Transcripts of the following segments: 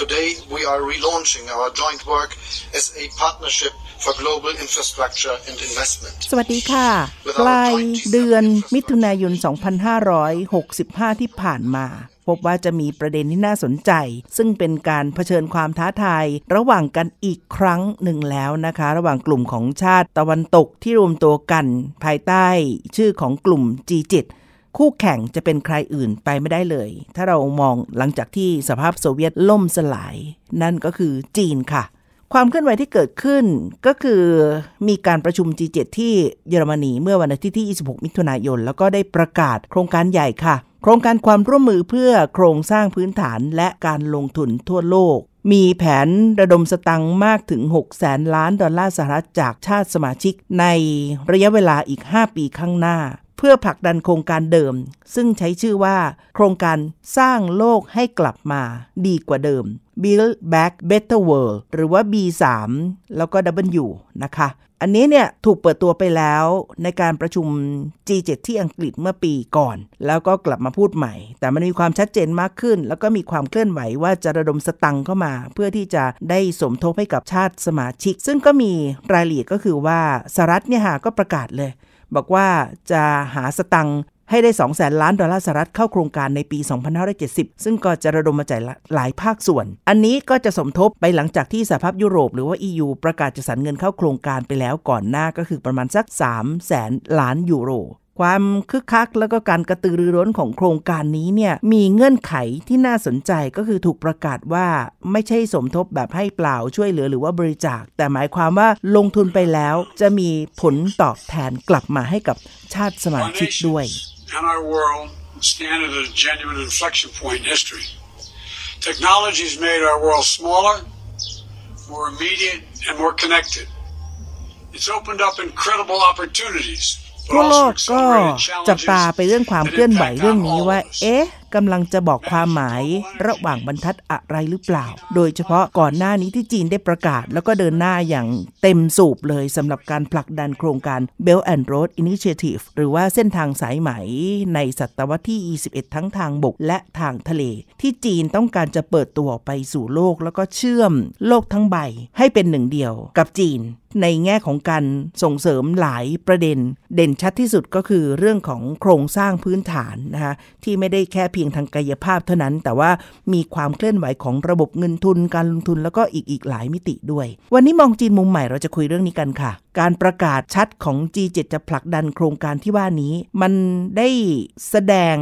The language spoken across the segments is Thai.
of our infrastructure investment. Today, we are relaunching our joint work as a partnership for global infrastructure and investment. สวัสดีค่ะ ปลายเดือนมิถุนายน 2565 ที่ผ่านมา พบว่าจะมีประเด็นที่น่าสนใจ ซึ่งเป็นการเผชิญความท้าทาย ระหว่างกันอีกครั้งหนึ่งแล้วนะคะ ระหว่างกลุ่มของชาติตะวันตกที่รวมตัวกัน ภายใต้ชื่อของกลุ่ม G7 คู่แข่งจะเป็นใครอื่นไปไม่ได้เลย ถ้าเรามองหลังจากที่สภาพโซเวียตล่มสลาย นั่นก็คือจีนค่ะ ความเคลื่อนไหวที่เกิดขึ้นก็คือมีการประชุม G7 ที่เยอรมนีเมื่อวันอาทิตย์ที่ 26 มิถุนายน แล้วก็ได้ประกาศโครงการใหญ่ค่ะ โครงการความร่วมมือเพื่อโครงสร้างพื้นฐานและการลงทุนทั่วโลกมีแผนระดมสตังค์มากถึง 6 แสนล้านดอลลาร์สหรัฐจากชาติสมาชิกในระยะเวลาอีก 5 ปีข้างหน้า เพื่อผลักดันโครงการเดิม ซึ่งใช้ชื่อว่า โครงการสร้างโลกให้กลับมาดีกว่าเดิม Build Back Better World หรือว่า B3 แล้วก็ W นะคะ อันนี้เนี่ยถูกเปิดตัวไปแล้วในการประชุม G7 ที่อังกฤษเมื่อปีก่อน แล้วก็กลับมาพูดใหม่ แต่มันมีความชัดเจนมากขึ้น แล้วก็มีความเคลื่อนไหวว่าจะระดมสตังค์เข้ามา เพื่อที่จะได้สมทบให้กับชาติสมาชิก ซึ่งก็มีรายละเอียดก็คือว่าสหรัฐเนี่ยฮะก็ประกาศเลย บอกว่าจะหาสตังค์ให้ได้ 2 0 0แสนล้านดอลลาร์สหรัฐเข้าโครงการในปี 2570 ซึ่งก็จะระดมมาจ่ายหลายภาคส่วน อันนี้ก็จะสมทบไปหลังจากที่สหภาพยุโรปหรือว่า EU ประกาศจะสรรเงินเข้าโครงการไปแล้วก่อนหน้าก็คือประมาณสัก3แสนล้านยูโร ความคึกคัก แล้วก็การกระตือรือร้นของโครงการนี้เนี่ยมีเงื่อนไขที่น่าสนใจก็คือถูกประกาศว่าไม่ใช่สมทบแบบให้เปล่าช่วยเหลือหรือว่าบริจาค แต่หมายความว่าลงทุนไปแล้ว จะมีผลตอบแทนกลับมาให้กับชาติสมาชิกด้วย Technology's made our world smaller, more immediate, and more connected. It's opened up incredible opportunities. ทั่วโลกก็จับตาไปเรื่องความเคลื่อนไหวเรื่องนี้ว่า เอ๊ะกำลังจะบอกความหมายระหว่างบรรทัดอะไรหรือเปล่า โดยเฉพาะก่อนหน้านี้ที่จีนได้ประกาศ แล้วก็เดินหน้าอย่างเต็มสูบเลยสำหรับการผลักดันโครงการ Belt and Road Initiative หรือว่าเส้นทางสายไหมในศตวรรษที่ 21 ทั้งทางบกและทางทะเล ที่จีนต้องการจะเปิดตัวไปสู่โลกแล้วก็เชื่อมโลกทั้งใบให้เป็นหนึ่งเดียวกับจีนในแง่ของการส่งเสริมหลายประเด็น เด่นชัดที่สุดก็คือเรื่องของโครงสร้างพื้นฐานนะคะที่ไม่ได้แค่เพียงทางกายภาพเท่านั้น แต่ว่ามีความเคลื่อนไหวของระบบเงินทุนการลงทุนแล้วก็อีกอีกหลายมิติด้วย วันนี้มองจีนมุมใหม่เราจะคุยเรื่องนี้กันค่ะ การประกาศชัดของ G7 จะผลักดันโครงการที่ว่านี้ มันได้แสดง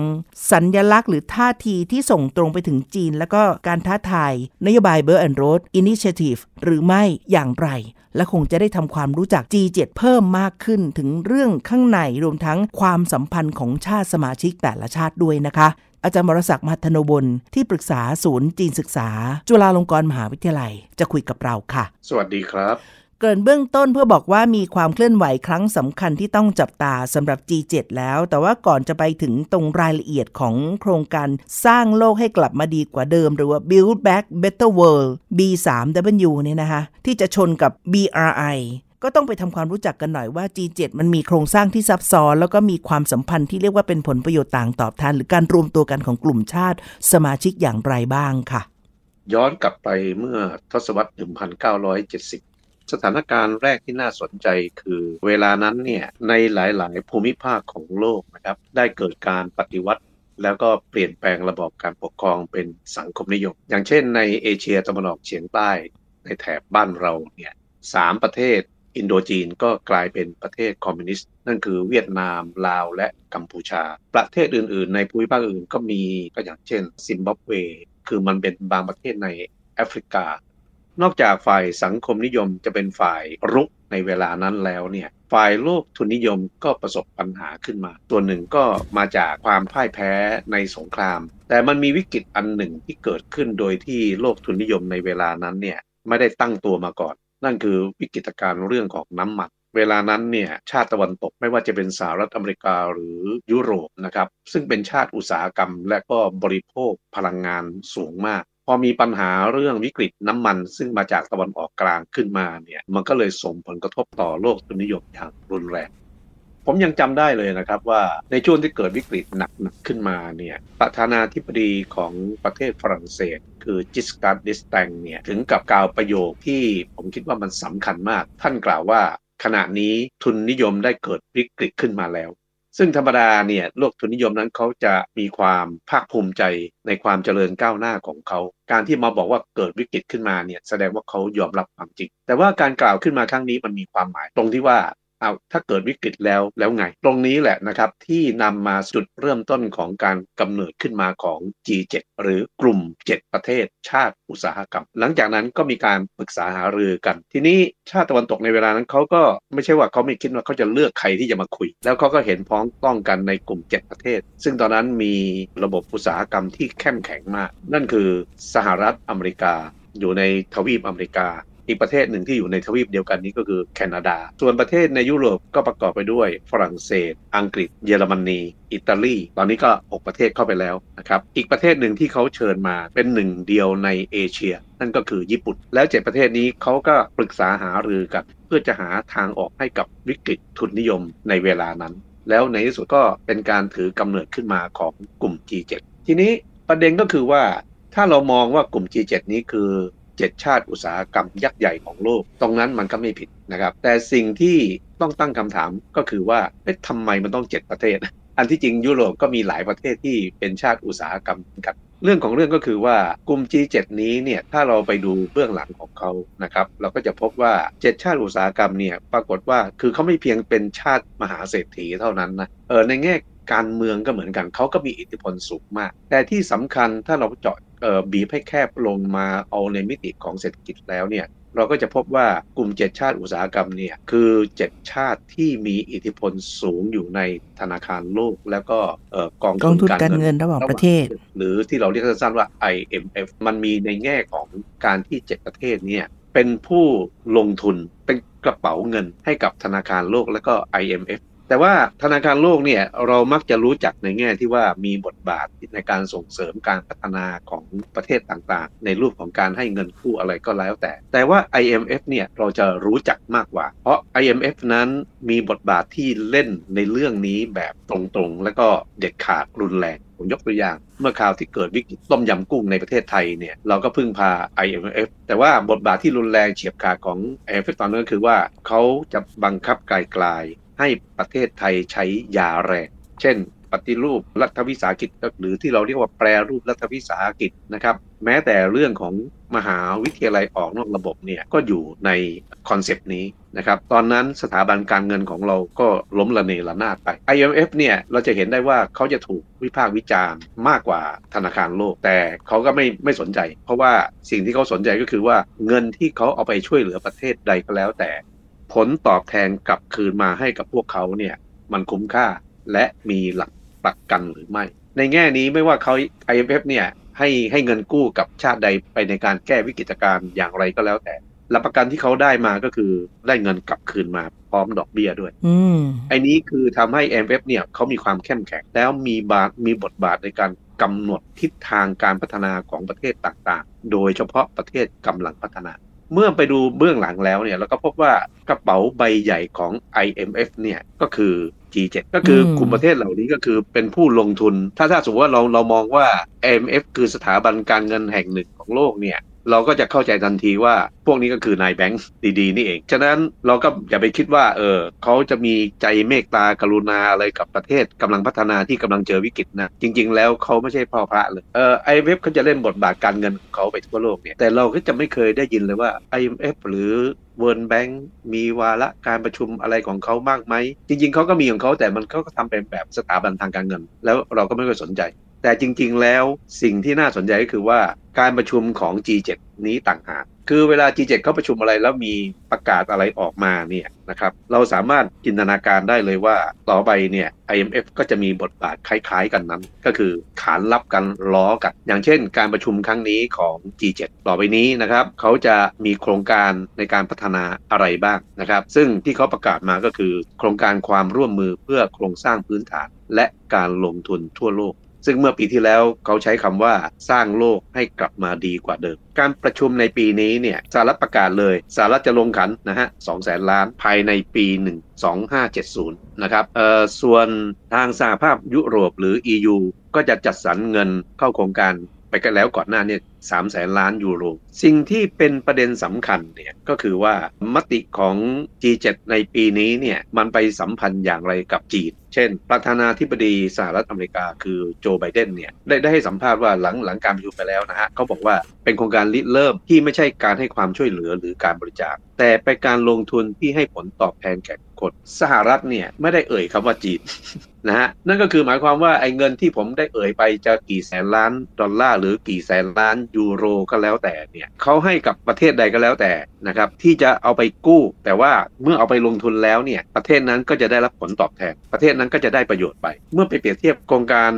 สัญญลักษณ์หรือท่าทีที่ส่งตรงไปถึงจีน แล้วก็การท้าทายนโยบาย Belt and Road Initiative หรือไม่อย่างไร และคงจะได้ทำความรู้จัก G7 เพิ่มมากขึ้นถึงเรื่องข้างในรวมทั้งความสัมพันธ์ของชาติสมาชิกแต่ละชาติด้วยนะคะอาจารย์มรศักดิ์มัทนบลที่ปรึกษาศูนย์จีนศึกษา จุฬาลงกรณ์มหาวิทยาลัย จะคุยกับเราค่ะ สวัสดีครับ เกินเบื้องต้นเพื่อบอกว่ามีความเคลื่อนไหวครั้งสำคัญที่ต้องจับตาสำหรับ G7 แล้ว แต่ว่าก่อนจะไปถึงตรงรายละเอียดของโครงการสร้างโลกให้กลับมาดีกว่าเดิม หรือว่า Build Back Better World B3W เนี่ยนะคะ ที่จะชนกับ BRI ก็ต้องไปทำความรู้จักกันหน่อยว่า G7 มันมีโครงสร้างที่ซับซ้อน แล้วก็มีความสัมพันธ์ที่เรียกว่าเป็นผลประโยชน์ต่างตอบแทนหรือการรวมตัวกันของกลุ่มชาติสมาชิกอย่างไรบ้างค่ะ ย้อนกลับไปเมื่อทศวรรษ 1970 สถานการณ์แรกที่น่าสนใจคือเวลานั้นเนี่ยในหลาย ๆ ภูมิภาคของโลกนะครับได้เกิดการปฏิวัติ แล้วก็เปลี่ยนแปลงระบอบการปกครองเป็นสังคมนิยม อย่างเช่นในเอเชียตะวันออกเฉียงใต้ ในแถบบ้านเราเนี่ยสามประเทศอินโดจีนก็กลายเป็นประเทศคอมมิวนิสต์ นั่นคือเวียดนาม ลาวและกัมพูชา ประเทศอื่น ๆ ในภูมิภาคอื่นก็มีก็อย่างเช่นซิมบับเว คือมันเป็นบางประเทศในแอฟริกา นอกจากฝ่ายสังคมนิยมจะเป็นฝ่ายรุกในเวลานั้นแล้วเนี่ยฝ่ายโลกทุนนิยมก็ประสบปัญหาขึ้นมา ตัวหนึ่งก็มาจากความพ่ายแพ้ในสงคราม แต่มันมีวิกฤตอันหนึ่งที่เกิดขึ้นโดยที่โลกทุนนิยมในเวลานั้นเนี่ยไม่ได้ตั้งตัวมาก่อน นั่นคือวิกฤตการเรื่องของน้ำมันเวลานั้นเนี่ยชาติตะวันตกไม่ว่าจะเป็นสหรัฐอเมริกาหรือยุโรปนะครับซึ่งเป็นชาติอุตสาหกรรมและก็บริโภคพลังงานสูงมาก พอมีปัญหาเรื่องวิกฤตน้ำมัน ซึ่งมาจากตะวันออกกลางขึ้นมาเนี่ยมันก็เลยส่งผลกระทบต่อโลกทุนนิยมอย่างรุนแรง ผมยังจำได้เลยนะครับว่าในช่วงที่เกิดวิกฤตหนักๆขึ้นมาเนี่ยประธานาธิบดีของประเทศฝรั่งเศส คือจิสการ์ เดสแตงเนี่ยถึงกับกล่าวประโยคที่ผมคิดว่ามันสำคัญมาก ท่านกล่าวว่าขณะนี้ทุนนิยมได้เกิดวิกฤตขึ้นมาแล้ว ซึ่งธรรมดาเนี่ยโลกทุนนิยมนั้นเขาจะมีความภาคภูมิใจในความเจริญก้าวหน้าของเขา การที่มาบอกว่าเกิดวิกฤตขึ้นมาเนี่ยแสดงว่าเขายอมรับความจริง แต่ว่าการกล่าวขึ้นมาครั้งนี้มันมีความหมายตรงที่ว่า เอาถ้าเกิดวิกฤตแล้วแล้วไง ตรงนี้แหละนะครับที่นำมาจุดเริ่มต้นของการกำเนิดขึ้นมาของ G7 หรือกลุ่ม 7 ประเทศชาติอุตสาหกรรม หลังจากนั้นก็มีการปรึกษาหารือกัน ทีนี้ชาติตะวันตกในเวลานั้นเขาก็ไม่ใช่ว่าเขาไม่คิดว่าเขาจะเลือกใครที่จะมาคุย แล้วเขาก็เห็นพ้องต้องกันในกลุ่ม 7 ประเทศ ซึ่งตอนนั้นมีระบบอุตสาหกรรมที่เข้มแข็งมาก นั่นคือสหรัฐอเมริกาอยู่ในทวีปอเมริกา อีกประเทศหนึ่งที่อยู่ในทวีปเดียวกันนี้ก็คือแคนาดา ส่วนประเทศในยุโรปก็ประกอบไปด้วย ฝรั่งเศส อังกฤษ เยอรมนี อิตาลี ตอนนี้ก็ 6 ประเทศเข้าไปแล้วนะครับ อีกประเทศหนึ่งที่เขาเชิญมาเป็นหนึ่งเดียวในเอเชีย นั่นก็คือญี่ปุ่น แล้วเจ็ดประเทศนี้เขาก็ปรึกษาหารือกัน เพื่อจะหาทางออกให้กับวิกฤตทุนนิยมในเวลานั้น แล้วในที่สุดก็เป็นการถือกำเนิดขึ้นมาของกลุ่ม G7 ทีนี้ประเด็นก็คือว่าถ้าเรามองว่ากลุ่ม G7 นี้คือ เจ็ดชาติอุตสาหกรรมยักษ์ใหญ่ของโลก ตรงนั้นมันก็ไม่ผิดนะครับ แต่สิ่งที่ต้องตั้งคำถามก็คือว่าเอ๊ะทำไมมันต้องเจ็ดประเทศ อันที่จริงยุโรปก็มีหลายประเทศที่เป็นชาติอุตสาหกรรมกันเรื่องของเรื่องก็คือว่ากลุ่ม G7 นี้เนี่ยถ้าเราไปดูเบื้องหลังของเขานะครับเราก็จะพบว่าเจ็ดชาติอุตสาหกรรมเนี่ยปรากฏว่าคือเขาไม่เพียงเป็นชาติมหาเศรษฐีเท่านั้นนะเออในแง่การเมืองก็เหมือนกันเขาก็มีอิทธิพลสูงมาก แต่ที่สำคัญถ้าเราเจาะ บีบให้แคบลงมาเอาในมิติของเศรษฐกิจแล้วเนี่ยเราก็จะพบว่ากลุ่มเจ็ดชาติอุตสาหกรรมเนี่ยคือเจ็ดชาติที่มีอิทธิพลสูงอยู่ในธนาคารโลก แล้วก็กองทุนการเงินระหว่างประเทศ หรือที่เราเรียกสั้นๆว่า IMF มันมีในแง่ของการที่เจ็ดประเทศเนี่ยเป็นผู้ลงทุนเป็นกระเป๋าเงินให้กับธนาคารโลกและก็ IMF แต่ว่าธนาคารโลกเนี่ยเรามักจะรู้จักในแง่ที่ว่ามีบทบาทในการส่งเสริมการพัฒนาของประเทศต่างๆ ในรูปของการให้เงินกู้อะไรก็แล้วแต่ แต่ว่า IMF เนี่ยเราจะรู้จักมากกว่า เพราะ IMF นั้นมีบทบาทที่เล่นในเรื่องนี้แบบตรงๆ และก็เด็ดขาดรุนแรงผมยกตัวอย่างเมื่อคราวที่เกิดวิกฤตต้มยำกุ้งในประเทศไทยเนี่ยเราก็พึ่งพา IMF แต่ว่าบทบาทที่รุนแรงเฉียบขาดของ IMF ตอนนั้นก็คือว่าเขาจะบังคับไกลๆ ให้ประเทศไทยใช้ยาแรง เช่น ปฏิรูปรัฐวิสาหกิจหรือที่เราเรียกว่าแปรรูปรัฐวิสาหกิจนะครับ แม้แต่เรื่องของมหาวิทยาลัยออกนอกระบบเนี่ยก็อยู่ในคอนเซปต์นี้นะครับตอนนั้นสถาบันการเงินของเราก็ล้มละเนระนาดไป IMF เนี่ยเราจะเห็นได้ว่าเขาจะถูกวิพากษ์วิจารณ์มากกว่าธนาคารโลก แต่เขาก็ไม่ไม่สนใจ เพราะว่าสิ่งที่เขาสนใจก็คือว่าเงินที่เขาเอาไปช่วยเหลือประเทศใดก็แล้วแต่ ผลตอบแทนกลับคืนมาให้กับพวกเขาเนี่ยมันคุ้มค่าและมีหลักประกันหรือไม่ ในแง่นี้ไม่ว่าเขา IMF เนี่ยให้ให้เงินกู้กับชาติใดไปในการแก้วิกฤตการณ์อย่างไรก็แล้วแต่หลักประกันที่เขาได้มาก็คือได้เงินกลับคืนมาพร้อมดอกเบี้ยด้วยอืมไอ้นี้คือทำให้ IMF เนี่ยเขามีความเข้มแข็ง แล้วมีบาทมีบทบาทในการกำหนดทิศทางการพัฒนาของประเทศต่างๆ โดยเฉพาะประเทศกำลังพัฒนา เมื่อไปดูเบื้องหลังแล้วเนี่ยเราก็พบว่ากระเป๋าใบใหญ่ของ IMF เนี่ยก็คือ G7 ก็คือกลุ่มประเทศเหล่านี้ก็คือเป็นผู้ลงทุน ถ้าถ้าสมมติว่าเราเรามองว่า IMF คือสถาบันการเงินแห่งหนึ่งของโลกเนี่ย เราก็จะเข้าใจทันทีว่าพวกนี้ก็คือนายแบงค์ดีๆนี่เอง ฉะนั้นเราก็อย่าไปคิดว่าเออเขาจะมีใจเมตตากรุณาอะไรกับประเทศกำลังพัฒนาที่กำลังเจอวิกฤตนะ จริง ๆ แล้วเขาไม่ใช่พ่อพระเลยเออไอเอฟเขาจะเล่นบทบาทการเงินของเขาไปทั่วโลกเนี่ยแต่เราก็จะไม่เคยได้ยินเลยว่า IMF หรือเวิร์นแบงค์มีวาระการประชุมอะไรของเขามากไหมจริง ๆเขาก็มีของเขาแต่มันเขาก็ทำเป็นแบบสถาบันทางการเงิน แล้วเราก็ไม่ค่อยสนใจ แต่จริง ๆ แล้วสิ่งที่น่าสนใจก็คือว่าการประชุมของ G7 นี้ต่างหากคือเวลา G7 เขาประชุมอะไรแล้วมีประกาศอะไรออกมาเนี่ยนะครับเราสามารถจินตนาการได้เลยว่าต่อไปเนี่ย IMF ก็จะมีบทบาทคล้ายๆกันนั้น ก็คือขานรับกันล้อกัน อย่างเช่น การประชุมครั้งนี้ของ G7 ต่อไปนี้นะครับเขาจะมีโครงการในการพัฒนาอะไรบ้างนะครับ ซึ่งที่เขาประกาศมาก็คือ โครงการความร่วมมือเพื่อโครงสร้างพื้นฐาน และการลงทุนทั่วโลก ซึ่งเมื่อปีที่แล้วเขาใช้คำว่าสร้างโลกให้กลับมาดีกว่าเดิม การประชุมในปีนี้เนี่ยสหรัฐประกาศเลยสหรัฐจะลงขันนะฮะสองแสนล้านภายในปี 1 2570 นะครับเอ่อส่วนทางสหภาพยุโรปหรือ EU ก็จะจัดสรรเงินเข้าโครงการ ไปกันแล้วก่อนหน้าเนี่ยสามแสนล้านยูโร สิ่งที่เป็นประเด็นสำคัญเนี่ยก็คือว่ามติของ G7 ในปีนี้เนี่ยมันไปสัมพันธ์อย่างไรกับจีน เช่น ประธานาธิบดีสหรัฐอเมริกาคือโจไบเดนเนี่ยได้ได้ให้สัมภาษณ์ว่าหลังหลังการประชุมไปแล้วนะฮะเขาบอกว่าเป็นโครงการริเริ่มที่ไม่ใช่การให้ความช่วยเหลือหรือการบริจาค แต่เป็นการลงทุนที่ให้ผลตอบแทนแก่ คนสหรัฐเนี่ยไม่ได้เอ่ยคำว่าจีนนะฮะนั่นก็คือหมายความว่าไอ้เงินที่ผมได้เอ่ยไปจะกี่แสนล้านดอลลาร์หรือกี่แสนล้านยูโรก็แล้วแต่เนี่ยเขาให้กับประเทศใดก็แล้วแต่นะครับที่จะเอาไปกู้ แต่ว่าเมื่อเอาไปลงทุนแล้วเนี่ยประเทศนั้นก็จะได้รับผลตอบแทน ประเทศนั้นก็จะได้ประโยชน์ไป เมื่อไปเปรียบเทียบโครงการ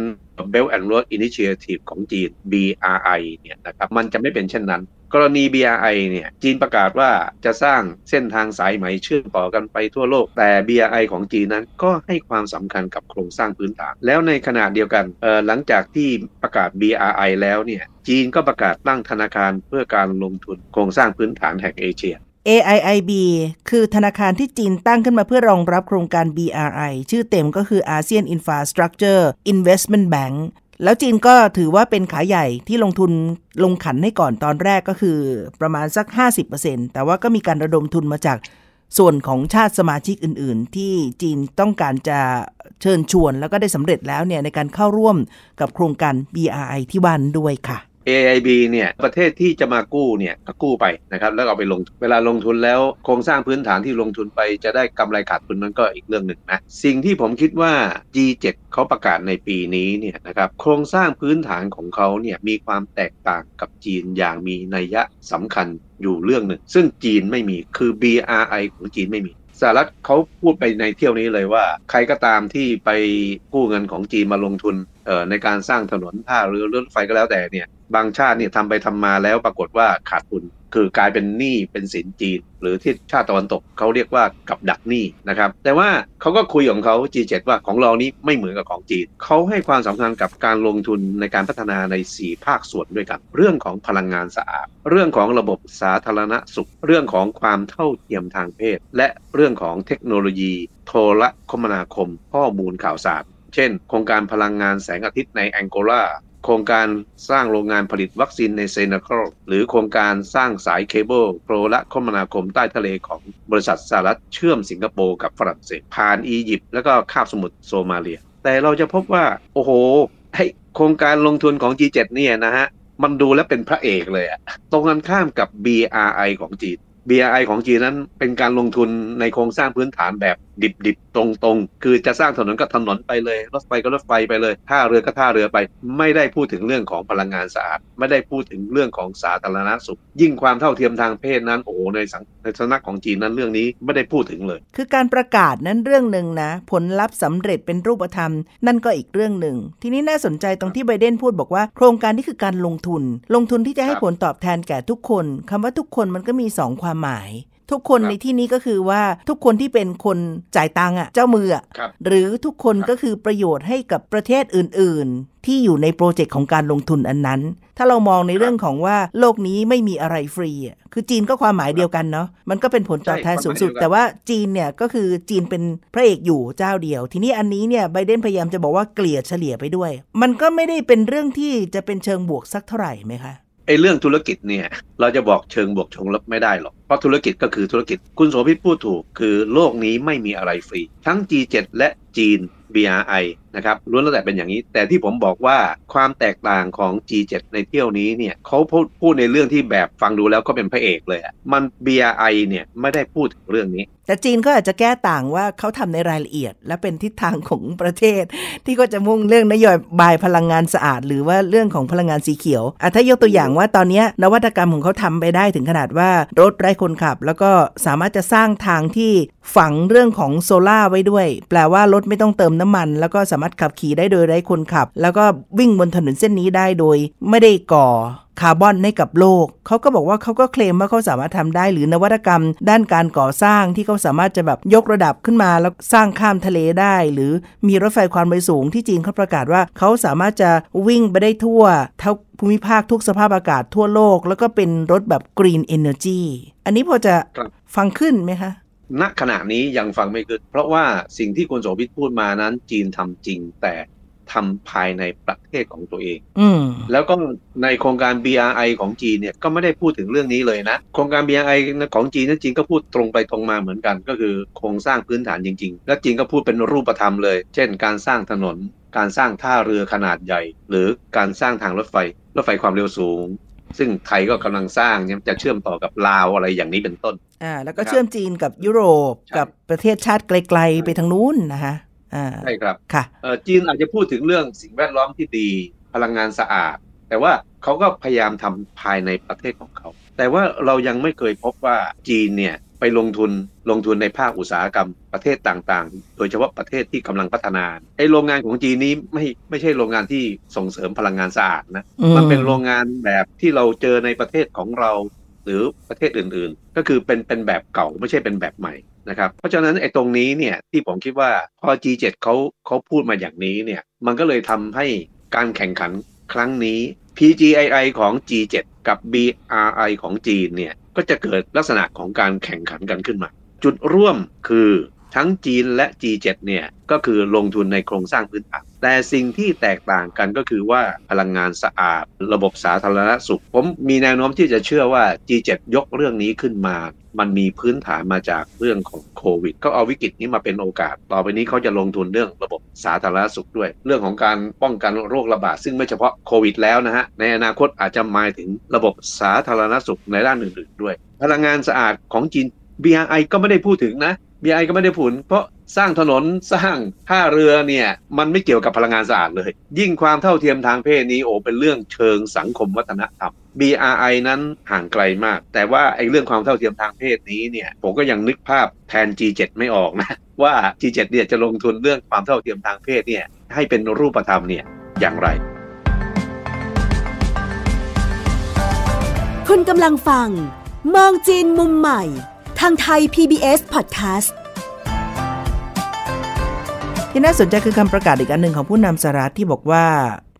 Belt and Road Initiative ของจีน BRI เนี่ยนะครับมันจะไม่เป็นเช่นนั้น กรณี BRI เนี่ยจีนประกาศว่าจะสร้างเส้นทางสายไหมเชื่อมต่อกันไปทั่วโลก แต่ BRI ของจีนนั้นก็ให้ความสำคัญกับโครงสร้างพื้นฐาน แล้วในขณะเดียวกันหลังจากที่ประกาศ BRI แล้วเนี่ยจีนก็ประกาศตั้งธนาคารเพื่อการลงทุนโครงสร้างพื้นฐานแห่งเอเชีย AIIB คือธนาคารที่จีนตั้งขึ้นมาเพื่อรองรับโครงการ BRI ชื่อเต็มก็คือ ASEAN Infrastructure Investment Bank แล้วจีนก็ถือว่าเป็นขาใหญ่ที่ลงทุนลงขันให้ก่อนตอนแรกก็คือประมาณสัก 50%แต่ว่าก็มีการระดมทุนมาจากส่วนของชาติสมาชิกอื่น ๆ ที่จีนต้องการจะเชิญชวนแล้วก็ได้สำเร็จแล้วเนี่ยในการเข้าร่วมกับโครงการ BRI ที่บ้านด้วยค่ะ AIB เนี่ยประเทศที่จะมากู้เนี่ยก็กู้ไปนะครับแล้วเอาไปลงเวลาลงทุนแล้วโครงสร้างพื้นฐานที่ลงทุนไปจะได้กำไรขาดทุนนั้นก็อีกเรื่องหนึ่งนะสิ่งที่ผมคิดว่า G7 เขาประกาศในปีนี้เนี่ยนะครับโครงสร้างพื้นฐานของเขาเนี่ยมีความแตกต่างกับจีนอย่างมีนัยยะสำคัญอยู่เรื่องหนึ่ง ซึ่งจีนไม่มีคือ BRI ของจีนไม่มีสหรัฐเขาพูดไปในเที่ยวนี้เลยว่า ใครก็ตามที่ไปกู้เงินของจีนมาลงทุนในการสร้างถนนท่าเรือรถไฟก็แล้วแต่เนี่ย บางชาติเนี่ยทำไปทำมาแล้วปรากฏว่าขาดทุนคือกลายเป็นหนี้เป็นสินจีน หรือที่ชาติตะวันตกเขาเรียกว่ากับดักหนี้นะครับ แต่ว่าเขาก็คุยของเขา G7 ว่าของเรานี้ไม่เหมือนกับของจีนเขาให้ความสำคัญกับการลงทุนในการพัฒนาใน 4 ภาคส่วนด้วยกัน เรื่องของพลังงานสะอาด เรื่องของระบบสาธารณสุข เรื่องของความเท่าเทียมทางเพศ และเรื่องของเทคโนโลยี โทรคมนาคม ข้อมูลข่าวสาร เช่น โครงการพลังงานแสงอาทิตย์ในแองโกลา โครงการสร้างโรงงานผลิตวัคซีนในเซเนกัลหรือโครงการสร้างสายเคเบิลโทรละคมนาคมใต้ทะเลของบริษัทสหรัฐเชื่อมสิงคโปร์กับฝรั่งเศสผ่านอียิปต์แล้วก็คาบสมุทรโซมาเลีย แต่เราจะพบว่า โอ้โหให้โครงการลงทุนของ G7 เนี่ยนะฮะ มันดูแล้วเป็นพระเอกเลยอะตรงกันข้ามกับ BRI ของจีน BRI ของจีนนั้นเป็นการลงทุนในโครงสร้างพื้นฐานแบบ ดิบๆตรงๆคือจะสร้างถนนก็ถนนไปเลย รถไฟก็รถไฟไปเลย ท่าเรือก็ท่าเรือไป ไม่ได้พูดถึงเรื่องของพลังงานสะอาด ไม่ได้พูดถึงเรื่องของสาธารณสุข ยิ่งความเท่าเทียมทางเพศนั้นโอ้โหในสังในสนักของจีนนั้นเรื่องนี้ไม่ได้พูดถึงเลย คือการประกาศนั้นเรื่องหนึ่งนะ ผลลัพธ์สำเร็จเป็นรูปธรรม นั่นก็อีกเรื่องหนึ่ง ทีนี้น่าสนใจตรงที่ไบเดนพูดบอกว่า โครงการนี้คือการลงทุน ลงทุนที่จะให้ผลตอบแทนแก่ทุกคนคำว่าทุกคนมันก็มี 2 ความหมาย ทุกคนในที่นี้ก็คือว่าทุกคนที่เป็นคนจ่ายตังค์อะเจ้ามืออะหรือทุกคนก็คือประโยชน์ให้กับประเทศอื่น ๆ ที่อยู่ในโปรเจกต์ของการลงทุนอันนั้น ถ้าเรามองในเรื่องของว่าโลกนี้ไม่มีอะไรฟรีอะคือจีนก็ความหมายเดียวกันเนาะมันก็เป็นผลตอบแทนสูงสุด แต่ว่าจีนเนี่ยก็คือจีนเป็นพระเอกอยู่เจ้าเดียว ทีนี้อันนี้เนี่ยไบเดนพยายามจะบอกว่าเกลี่ยเฉลี่ยไปด้วย มันก็ไม่ได้เป็นเรื่องที่จะเป็นเชิงบวกสักเท่าไหร่ไหมคะ ไอ้เรื่องธุรกิจเนี่ยเราจะบอกเชิงบวกชงลบไม่ได้หรอก เพราะธุรกิจก็คือธุรกิจ คุณโสภิตพูดถูก คือโลกนี้ไม่มีอะไรฟรี ทั้ง G7 และจีน BRI นะครับล้วนแล้วแต่เป็นอย่างนี้ แต่ที่ผมบอกว่าความแตกต่างของ G7 ในเที่ยวนี้เนี่ยเขาพูดพูดในเรื่องที่แบบฟังดูแล้วก็เป็นพระเอกเลยมัน BRI เนี่ยไม่ได้พูดถึงเรื่องนี้ แต่จีนก็อาจจะแก้ต่างว่าเขาทำในรายละเอียด และเป็นทิศทางของประเทศ ที่ก็จะมุ่งเรื่องนโยบายพลังงานสะอาด หรือว่าเรื่องของพลังงานสีเขียวอะถ้ายกตัวอย่างว่าตอนนี้นวัตกรรมของเขาทำไปได้ถึงขนาดว่ารถไร้คนขับ แล้วก็สามารถจะสร้างทางที่ฝังเรื่องของโซล่าไว้ด้วย แปลว่ารถไม่ต้องเติมน้ำมัน แล้วก็สามารถขับขี่ได้โดยไร้คนขับ แล้วก็วิ่งบนถนนเส้นนี้ได้โดย ไม่ได้ก่อคาร์บอนให้กับโลก เขาก็บอกว่าเขาก็เคลมว่าเขาสามารถทำได้หรือนวัตกรรม ด้านการก่อสร้างที่เขาสามารถจะแบบยกระดับขึ้นมาแล้วสร้างข้ามทะเลได้ หรือมีรถไฟความเร็วสูงที่จีนเขาประกาศว่าเขาสามารถจะวิ่งไปได้ทั่วทั้งภูมิภาคทุกสภาพอากาศทั่วโลก แล้วก็เป็นรถแบบ Green Energy อันนี้พอจะฟังขึ้นไหมคะ ณขณะนี้ยังฟังไม่ขึ้นเพราะว่าสิ่งที่คุณโสภิตพูดมานั้น จีนทำจริงแต่ทำภายในประเทศของตัวเองอืมแล้วก็ในโครงการ BRI ของจีนเนี่ยก็ไม่ได้พูดถึงเรื่องนี้เลยนะ โครงการ BRI ของจีนนั้นจีนก็พูดตรงไปตรงมาเหมือนกัน ก็คือโครงสร้างพื้นฐานจริง ๆ และจีนก็พูดเป็นรูปธรรมเลย เช่น การสร้างถนน การสร้างท่าเรือขนาดใหญ่ หรือการสร้างทางรถไฟ รถไฟความเร็วสูง ซึ่งไทยก็กำลังสร้างเนี่ยจะเชื่อมต่อกับลาวอะไรอย่างนี้เป็นต้น อ่า แล้วก็ครับเชื่อมจีนกับยุโรปใช่กับประเทศชาติไกลๆไปทางนู้นนะคะอ่าใช่ครับค่ะเอ่อจีนอาจจะพูดถึงเรื่องสิ่งแวดล้อมที่ดีพลังงานสะอาด แต่ว่าเขาก็พยายามทำภายในประเทศของเขา แต่ว่าเรายังไม่เคยพบว่าจีนเนี่ย ไปลงทุนลงทุนในภาคอุตสาหกรรมประเทศต่างๆ โดยเฉพาะประเทศที่กำลังพัฒนาไอ้โรงงานของจีนนี้ไม่ไม่ใช่โรงงานที่ส่งเสริมพลังงานสะอาดนะอืมมันเป็นโรงงานแบบที่เราเจอในประเทศของเรา หรือประเทศอื่นๆ ก็คือเป็นเป็นแบบเก่าไม่ใช่เป็นแบบใหม่นะครับเพราะฉะนั้นไอ้ตรงนี้เนี่ยที่ผมคิดว่าพอ G7 เขาเขาพูดมาอย่างนี้เนี่ยมันก็เลยทำให้การแข่งขันครั้งนี้ PGII ของ G7 กับ BRI ของจีนเนี่ยก็จะเกิดลักษณะของการแข่งขันกันขึ้นมา จุดร่วมคือ ทั้งจีนและ G7 เนี่ยก็คือลงทุนในโครงสร้างพื้นฐานแต่สิ่งที่แตกต่างกันก็คือว่าพลังงานสะอาด ระบบสาธารณสุข ผมมีแนวโน้มที่จะเชื่อว่า G7 ยกเรื่องนี้ขึ้นมา มันมีพื้นฐานมาจากเรื่องของโควิดเขาเอาวิกฤตนี้มาเป็นโอกาส ต่อไปนี้เขาจะลงทุนเรื่องระบบสาธารณสุขด้วย เรื่องของการป้องกันโรคระบาดซึ่งไม่เฉพาะโควิดแล้วนะฮะในอนาคตอาจจะหมายถึงระบบสาธารณสุขในด้านอื่นๆด้วย พลังงานสะอาดของจีน BRI ก็ไม่ได้พูดถึงนะ BRI ก็ไม่ได้พูดเพราะสร้างถนนสร้างท่าเรือเนี่ย มันไม่เกี่ยวกับพลังงานสะอาดเลย ยิ่งความเท่าเทียมทางเพศนี้โอ้เป็นเรื่องเชิงสังคมวัฒนธรรม BRI นั้นห่างไกลมาก แต่ว่าไอ้เรื่องความเท่าเทียมทางเพศนี้เนี่ย ผมก็ยังนึกภาพแทน G7 ไม่ออกนะ ว่า G7 เนี่ยจะลงทุนเรื่องความเท่าเทียมทางเพศเนี่ยให้เป็นรูปธรรมเนี่ยอย่างไร คุณกำลังฟัง มองจีนมุมใหม่ ทางไทย PBS Podcast ที่น่าสนใจคือคำประกาศอีกอันหนึ่งของผู้นำสหรัฐที่บอกว่า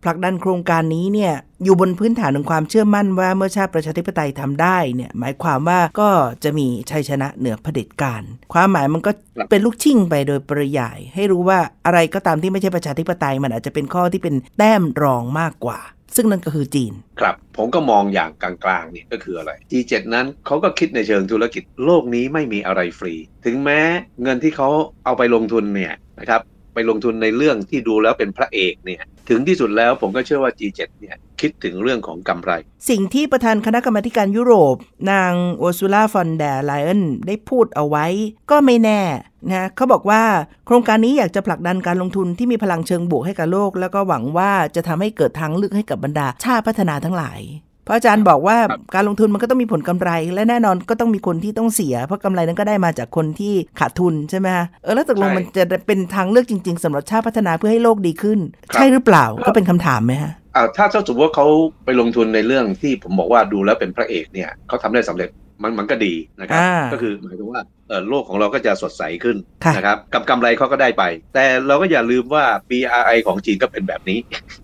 ผลักดันโครงการนี้เนี่ยอยู่บนพื้นฐานของความเชื่อมั่นว่าเมื่อชาติประชาธิปไตยทำได้เนี่ยหมายความว่าก็จะมีชัยชนะเหนือเผด็จการ ความหมายมันก็เป็นลูกชิ่งไปโดยปริยาย ให้รู้ว่าอะไรก็ตามที่ไม่ใช่ประชาธิปไตยมันอาจจะเป็นข้อที่เป็นแต้มรองมากกว่า ซึ่งนั่นก็คือจีน ครับ ผมก็มองอย่างกลางๆนี่ก็คืออะไร G7 นั้นเขาก็คิดในเชิงธุรกิจโลกนี้ไม่มีอะไรฟรี ถึงแม้เงินที่เขาเอาไปลงทุนเนี่ยนะครับ ไปลงทุนในเรื่องที่ดูแล้วเป็นพระเอกเนี่ยถึงที่สุดแล้วผมก็เชื่อว่า G7 เนี่ยคิดถึงเรื่องของกำไร สิ่งที่ประธานคณะกรรมการยุโรป นางอ r ซูล่าฟอนเดร์ไลออนได้พูดเอาไว้ก็ไม่แน่นะเขาบอกว่าโครงการนี้อยากจะผลักดันการลงทุนที่มีพลังเชิงบวกให้กับโลก แล้วก็หวังว่าจะทำให้เกิดทางเลือกให้กับบรรดาชาติพัฒนาทั้งหลาย เพราะอาจารย์บอกว่าครับการลงทุนมันก็ต้องมีผลกำไร และแน่นอนก็ต้องมีคนที่ต้องเสีย เพราะกำไรนั้นก็ได้มาจากคนที่ขาดทุนใช่ไหมฮะเออแล้วตกลงมันจะเป็นทางเลือกจริง ๆสำหรับชาติพัฒนาเพื่อให้โลกดีขึ้น ใช่หรือเปล่าก็เป็นคำถามไหมฮะอ่าถ้าถ้าสมมติว่าเขาไปลงทุนในเรื่องที่ผมบอกว่าดูแล้วเป็นพระเอกเนี่ยเขาทำได้สำเร็จมันมันก็ดีนะครับอ่าก็คือหมายถึงว่าเออโลกของเราก็จะสดใสขึ้นค่ะนะครับกับกำไรเขาก็ได้ไป แต่เราก็อย่าลืมว่า BRI ของจีนก็เป็นแบบนี้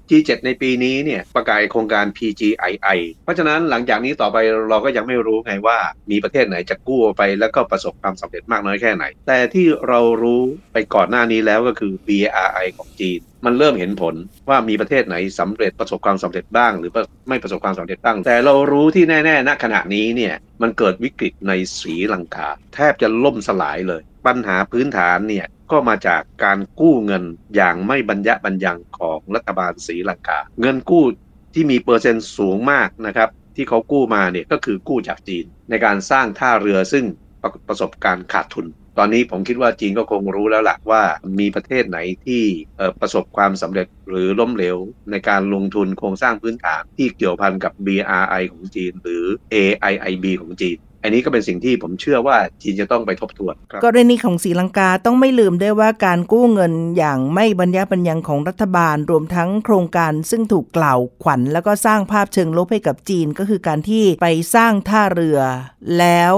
G7 ในปีนี้เนี่ยประกาศโครงการ PGII เพราะฉะนั้นหลังจากนี้ต่อไปเราก็ยังไม่รู้ไงว่ามีประเทศไหนจะกู้ไปแล้วก็ประสบความสำเร็จมากน้อยแค่ไหน แต่ที่เรารู้ไปก่อนหน้านี้แล้วก็คือ BRI ของจีน มันเริ่มเห็นผลว่ามีประเทศไหนสำเร็จประสบความสำเร็จบ้าง หรือไม่ประสบความสำเร็จบ้าง แต่เรารู้ที่แน่ๆณขณะนี้เนี่ยมันเกิดวิกฤตในศรีลังกา แทบจะล่มสลายเลย ปัญหาพื้นฐานเนี่ย ก็มาจากการกู้เงินอย่างไม่บรรยะบรรยังของรัฐบาลศรีลังกา เงินกู้ที่มีเปอร์เซ็นต์สูงมากนะครับ ที่เขากู้มาเนี่ยก็คือกู้จากจีน ในการสร้างท่าเรือซึ่งประประสบการณ์ขาดทุน ตอนนี้ผมคิดว่าจีนก็คงรู้แล้วล่ะว่ามีประเทศไหนที่ประสบความสำเร็จหรือล้มเหลว ในการลงทุนโครงสร้างพื้นฐานที่เกี่ยวพันกับ BRI ของจีน หรือ AIIB ของจีน อันนี้ก็เป็นสิ่งที่ผมเชื่อว่าจีนจะต้องไปทบทวนกรณีของศรีลังกาต้องไม่ลืมด้วยว่าการกู้เงินอย่างไม่บรรยะบรรยังของรัฐบาลรวมทั้งโครงการซึ่งถูกกล่าวขวัญ แล้วก็สร้างภาพเชิงลบให้กับจีนก็คือการที่ไปสร้างท่าเรือ แล้ว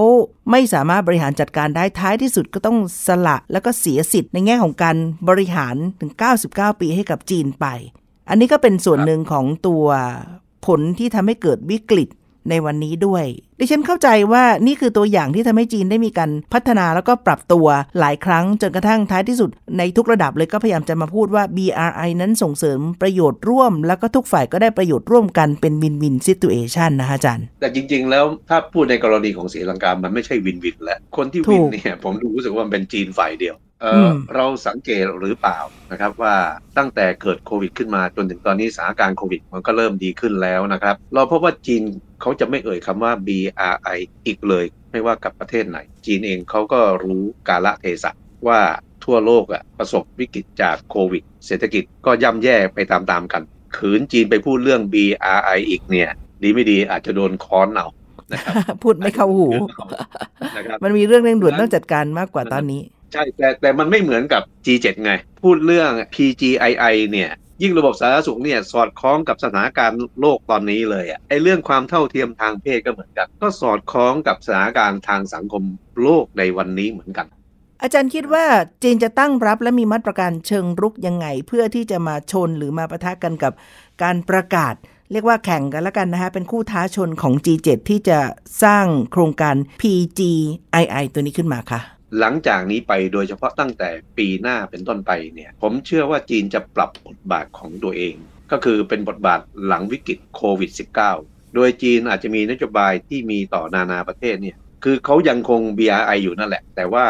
ไม่สามารถบริหารจัดการได้ท้ายที่สุดก็ต้องสละแล้วก็เสียสิทธิ์ในแง่ของการบริหารถึง 99 ปีให้กับจีนไป อันนี้ก็เป็นส่วนหนึ่งของตัวผลที่ทำให้เกิดวิกฤต ในวันนี้ด้วย ดิฉันเข้าใจว่านี่คือตัวอย่างที่ทำให้จีนได้มีการพัฒนาแล้วก็ปรับตัวหลายครั้งจนกระทั่งท้ายที่สุด ในทุกระดับเลยก็พยายามจะมาพูดว่า BRI นั้นส่งเสริมประโยชน์ร่วม แล้วก็ทุกฝ่ายก็ได้ประโยชน์ร่วมกันเป็นวินวินซิตูเอชันนะฮะอาจารย์ แต่จริง ๆ แล้วถ้าพูดในกรณีของศรีลังกามันไม่ใช่วินวินแล้วคนที่วินเนี่ยผมรู้สึกว่ามันเป็นจีนฝ่ายเดียว เเราสังเกตหรือเปล่านะครับว่าตั้งแต่เกิดโควิดขึ้นมาจนถึงตอนนี้สถานการณ์โควิดมันก็เริ่มดีขึ้นแล้วนะครับ เราพบว่าจีนเขาจะไม่เอ่ยคำว่า BRI อีกเลย ไม่ว่ากับประเทศไหน จีนเองเขาก็รู้กาลเทศะว่าทั่วโลกอะประสบวิกฤตจากโควิด เศรษฐกิจก็ย่ำแย่ไปตามๆกัน ขืนจีนไปพูดเรื่อง BRI อีกเนี่ยดีไม่ดีอาจจะโดนค้อนเอานะครับพูดไม่เข้าหู มันมีเรื่องเร่งด่วนต้องจัดการมากกว่าตอนนี้ ใช่แต่แต่มันไม่เหมือนกับ G7 ไง พูดเรื่อง PGII เนี่ยยิ่งระบบสาธารณสุขเนี่ยสอดคล้องกับสถานการณ์โลกตอนนี้เลยอะไอเรื่องความเท่าเทียมทางเพศก็เหมือนกัน ก็สอดคล้องกับสถานการณ์ทางสังคมโลกในวันนี้เหมือนกัน อาจารย์คิดว่าจีนจะตั้งรับและมีมาตรการเชิงรุกยังไง เพื่อที่จะมาชนหรือมาปะทะกันกับการประกาศ เรียกว่าแข่งกันแล้วกันนะฮะเป็นคู่ท้าชนของ G7 ที่จะสร้างโครงการ PGII ตัวนี้ขึ้นมาค่ะ หลังจากนี้ไปโดยเฉพาะตั้งแต่ปีหน้าเป็นต้นไปเนี่ย ผมเชื่อว่าจีนจะปรับบทบาทของตัวเอง ก็คือเป็นบทบาทหลังวิกฤตโควิด -19 โดยจีนอาจจะมีนโยบายที่มีต่อนานาประเทศเนี่ย คือเขายังคง BRI อยู่นั่นแหละ แต่ว่า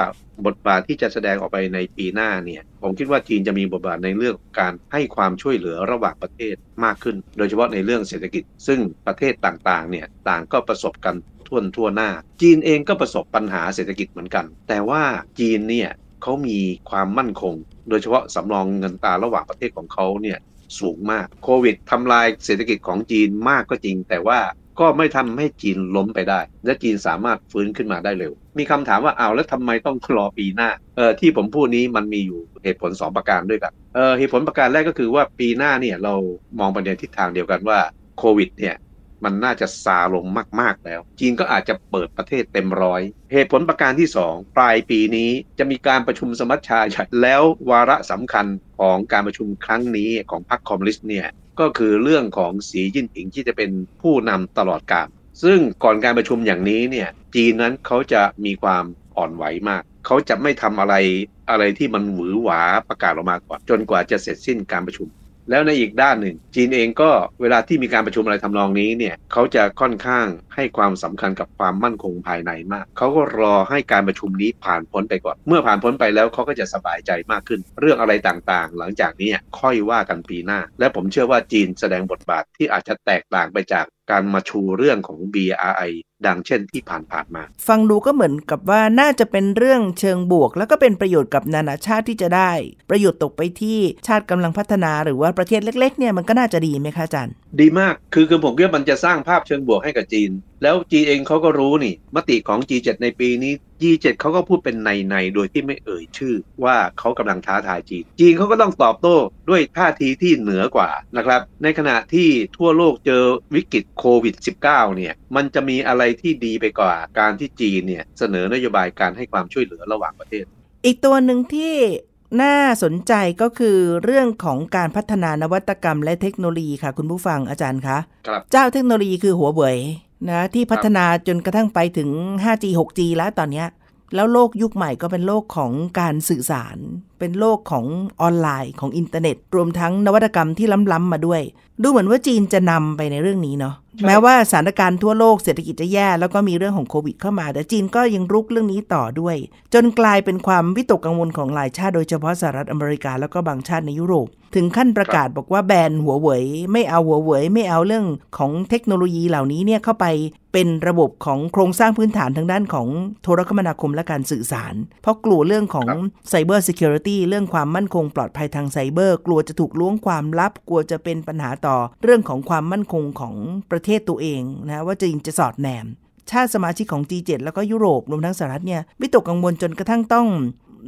บทบาทที่จะแสดงออกไปในปีหน้าเนี่ย ผมคิดว่าจีนจะมีบทบาทในเรื่องการให้ความช่วยเหลือระหว่างประเทศมากขึ้น โดยเฉพาะในเรื่องเศรษฐกิจ ซึ่งประเทศต่างๆเนี่ยต่างก็ประสบกัน ท่วทั่วหน้า จีนเองก็ประสบปัญหาเศรษฐกิจเหมือนกัน แต่ว่าจีนเนี่ยเขามีความมั่นคง โดยเฉพาะสำรองเงินตาระหว่างประเทศของเขาเนี่ยสูงมากโควิดทำลายเศรษฐกิจของจีนมากก็จริง แต่ว่าก็ไม่ทำให้จีนล้มไปได้ และจีนสามารถฟื้นขึ้นมาได้เร็ว มีคำถามว่าเอาแล้วทำไมต้องรอปีหน้าเออที่ผมพูดนี้มันมีอยู่เหตุผล 2 ประการด้วยกันเออเหตุผลประการแรกก็คือว่าปีหน้าเนี่ยเรามองไปในทิศทางเดียวกันว่าโควิดเนี่ย มันน่าจะซาลงมาก ๆ แล้ว จีนก็อาจจะเปิดประเทศเต็มร้อย เหตุผลประการที่ 2 ปลายปีนี้จะมีการประชุมสมัชชาใหญ่แล้ววาระสำคัญของการประชุมครั้งนี้ของพรรคคอมมิวนิสต์เนี่ยก็คือเรื่องของสีจิ้นผิงที่จะเป็นผู้นำตลอดกาลซึ่งก่อนการประชุมอย่างนี้เนี่ยจีนนั้นเขาจะมีความอ่อนไหวมาก เขาจะไม่ทำอะไรอะไรที่มันหวือหวาประกาศออกมาก่อนจนกว่าจะเสร็จสิ้นการประชุม แล้วในอีกด้านหนึ่ง จีนเองก็เวลาที่มีการประชุมอะไรทำนองนี้เนี่ยเขาจะค่อนข้างให้ความสำคัญกับความมั่นคงภายในมาก เขาก็รอให้การประชุมนี้ผ่านพ้นไปก่อน เมื่อผ่านพ้นไปแล้วเขาก็จะสบายใจมากขึ้น เรื่องอะไรต่างๆ หลังจากนี้ค่อยว่ากันปีหน้า และผมเชื่อว่าจีนแสดงบทบาทที่อาจจะแตกต่างไปจาก การมาชูเรื่องของ BRI ดังเช่นที่ผ่านๆมา ฟังดูก็เหมือนกับว่าน่าจะเป็นเรื่องเชิงบวก แล้วก็เป็นประโยชน์กับนานาชาติที่จะได้ ประโยชน์ตกไปที่ชาติกำลังพัฒนาหรือว่าประเทศเล็กๆเนี่ยมันก็น่าจะดีไหมคะอาจารย์ ดีมากคือคือผมคิดว่ามันจะสร้างภาพเชิงบวกให้กับจีนแล้วจีเองเขาก็รู้นี่ มติของ G7 ในปีนี้ G7 เขาก็พูดเป็นในในโดยที่ไม่เอ่ยชื่อว่าเขากำลังท้าทายจีน จีนเขาก็ต้องตอบโต้ด้วยท่าทีที่เหนือกว่านะครับ ในขณะที่ทั่วโลกเจอวิกฤตโควิด -19 เนี่ย มันจะมีอะไรที่ดีไปกว่าการที่จีนเนี่ยเสนอนโยบายการให้ความช่วยเหลือระหว่างประเทศ อีกตัวหนึ่งที่น่าสนใจก็คือเรื่องของการพัฒนานวัตกรรมและเทคโนโลยีค่ะ คุณผู้ฟังอาจารย์คะครับเจ้าเทคโนโลยีคือหัวเว่ย นะที่พัฒนาจนกระทั่งไปถึง 5G 6G แล้วตอนนี้แล้วโลกยุคใหม่ก็เป็นโลกของการสื่อสาร เป็นโลกของออนไลน์ของอินเทอร์เน็ต รวมทั้งนวัตกรรมที่ล้ำๆมาด้วย ดูเหมือนว่าจีนจะนำไปในเรื่องนี้เนาะแม้ว่าสถานการณ์ทั่วโลกเศรษฐกิจจะแย่ แล้วก็มีเรื่องของโควิดเข้ามา แต่จีนก็ยังรุกเรื่องนี้ต่อด้วย จนกลายเป็นความวิตกกังวลของหลายชาติโดยเฉพาะสหรัฐอเมริกาแล้วก็บางชาติในยุโรป ถึงขั้นประกาศบอกว่าแบนหัวเว่ยไม่เอาหัวเว่ยไม่เอาเรื่องของเทคโนโลยีเหล่านี้เนี่ยเข้าไปเป็นระบบของโครงสร้างพื้นฐานทางด้านของโทรคมนาคมและการสื่อสาร เพราะกลัวเรื่องของ cybersecurity เรื่องความมั่นคงปลอดภัยทางไซเบอร์ กลัวจะถูกล้วงความลับ กลัวจะเป็นปัญหาต่อเรื่องของความมั่นคงของประเทศตัวเองนะว่าจีนจะสอดแนม ชาติสมาชิกของ G7 แล้วก็ยุโรปรวมทั้งสหรัฐเนี่ยวิตกกังวลจนกระทั่งต้อง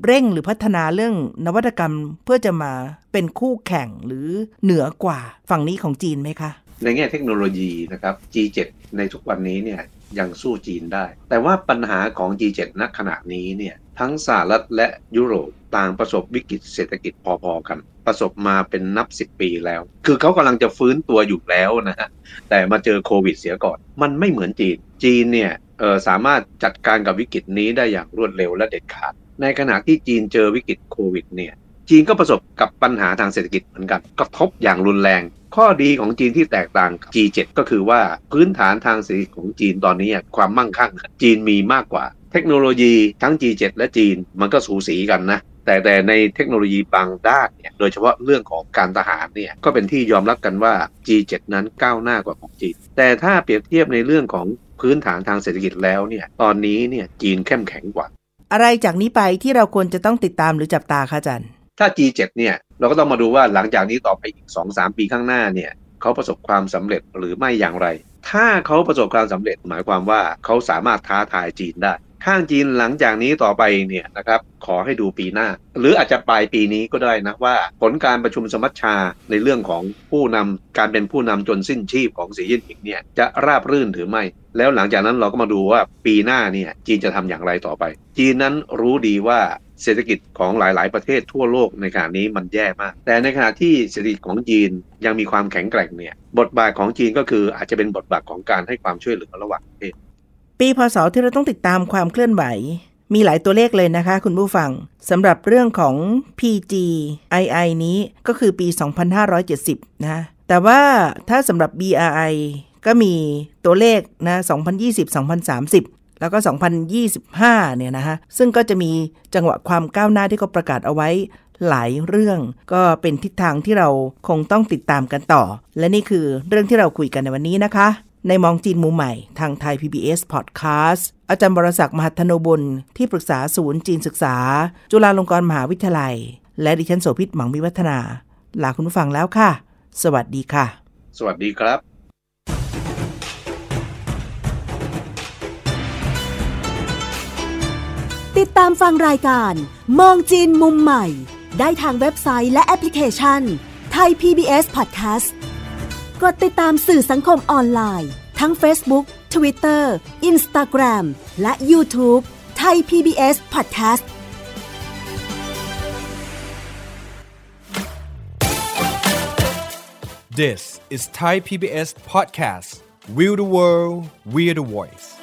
เร่งหรือพัฒนาเรื่องนวัตกรรมเพื่อจะมาเป็นคู่แข่งหรือเหนือกว่าฝั่งนี้ของจีนไหมคะ ในแง่เทคโนโลยีนะครับ G7 ในทุกวันนี้เนี่ยยังสู้จีนได้ แต่ว่าปัญหาของ G7 ณขณะนี้เนี่ยทั้งสหรัฐและยุโรปต่างประสบวิกฤตเศรษฐกิจพอๆกัน ประสบมาเป็นนับ10ปีแล้ว คือเขากำลังจะฟื้นตัวอยู่แล้วนะฮะแต่มาเจอโควิดเสียก่อน มันไม่เหมือนจีน จีนเนี่ยเออสามารถจัดการกับวิกฤตนี้ได้อย่างรวดเร็วและเด็ดขาด ในขณะที่จีนเจอวิกฤตโควิดเนี่ยจีนก็ประสบกับปัญหาทางเศรษฐกิจเหมือนกันกระทบอย่างรุนแรง ข้อดีของจีนที่แตกต่าง G7 ก็คือว่าพื้นฐานทางเศรษฐกิจของจีนตอนนี้ความมั่งคั่ง จีนมีมากกว่า เทคโนโลยีทั้ง G7 และจีนมันก็สูสีกันนะ แต่แต่ในเทคโนโลยีบางด้านเนี่ยโดยเฉพาะเรื่องของการทหารเนี่ยก็เป็นที่ยอมรับกันว่า G7 นั้นก้าวหน้ากว่าของจีนแต่ถ้าเปรียบเทียบในเรื่องของพื้นฐานทางเศรษฐกิจแล้วเนี่ยตอนนี้เนี่ยจีนเข้มแข็งกว่า อะไรจากนี้ไปที่เราควรจะต้องติดตามหรือจับตาคะอาจารย์ถ้า G7 เนี่ยเราก็ต้องมาดูว่าหลังจากนี้ต่อไปอีก 2-3 ปีข้างหน้าเนี่ยเขาประสบความสำเร็จหรือไม่อย่างไร ถ้าเขาประสบความสำเร็จหมายความว่าเขาสามารถท้าทายจีนได้ ข้างจีนหลังจากนี้ต่อไปเนี่ยนะครับขอให้ดูปีหน้า หรืออาจจะปลายปีนี้ก็ได้นะว่า ผลการประชุมสมัชชาในเรื่องของผู้นำการเป็นผู้นำจนสิ้นชีพของสีจิ้นผิงเนี่ยจะราบรื่นหรือไม่ แล้วหลังจากนั้นเราก็มาดูว่าปีหน้าเนี่ยจีนจะทำอย่างไรต่อไป จีนนั้นรู้ดีว่าเศรษฐกิจของหลาย ๆ ประเทศทั่วโลกในขณะนี้มันแย่มาก แต่ในขณะที่เศรษฐกิจของจีนยังมีความแข็งแกร่งเนี่ยบทบาทของจีนก็คืออาจจะเป็นบทบาทของการให้ความช่วยเหลือระหว่างประเทศ ปีพศที่เราต้องติดตามความเคลื่อนไหว มีหลายตัวเลขเลยนะคะ คุณผู้ฟังสำหรับเรื่องของ PGII นี้ก็คือปี 2570 นะแต่ว่าถ้าสำหรับ BRI ก็มีตัวเลขนะ2020-2030แล้วก็ 2025 เนี่ยนะคะซึ่งก็จะมีจังหวะความก้าวหน้าที่เขาประกาศเอาไว้หลายเรื่อง ก็เป็นทิศทางที่เราคงต้องติดตามกันต่อ และนี่คือเรื่องที่เราคุยกันในวันนี้นะคะ ในมองจีนมุมใหม่ ทางไทย PBS Podcast อาจารย์บรศักดิ์มหัทโนบุญที่ปรึกษาศูนย์จีนศึกษา จุฬาลงกรณ์มหาวิทยาลัย และดิฉันโสภิตหมังวิวัฒนา ลาคุณผู้ฟังแล้วค่ะ สวัสดีค่ะ สวัสดีครับติดตามฟังรายการมองจีนมุมใหม่ ได้ทางเว็บไซต์และแอปพลิเคชันไทย PBS Podcast กดติดตามสื่อสังคมออนไลน์ ทั้ง Facebook Twitter Instagram และ YouTube ไทย PBS Podcast This is Thai PBS Podcast. We the world, we the voice.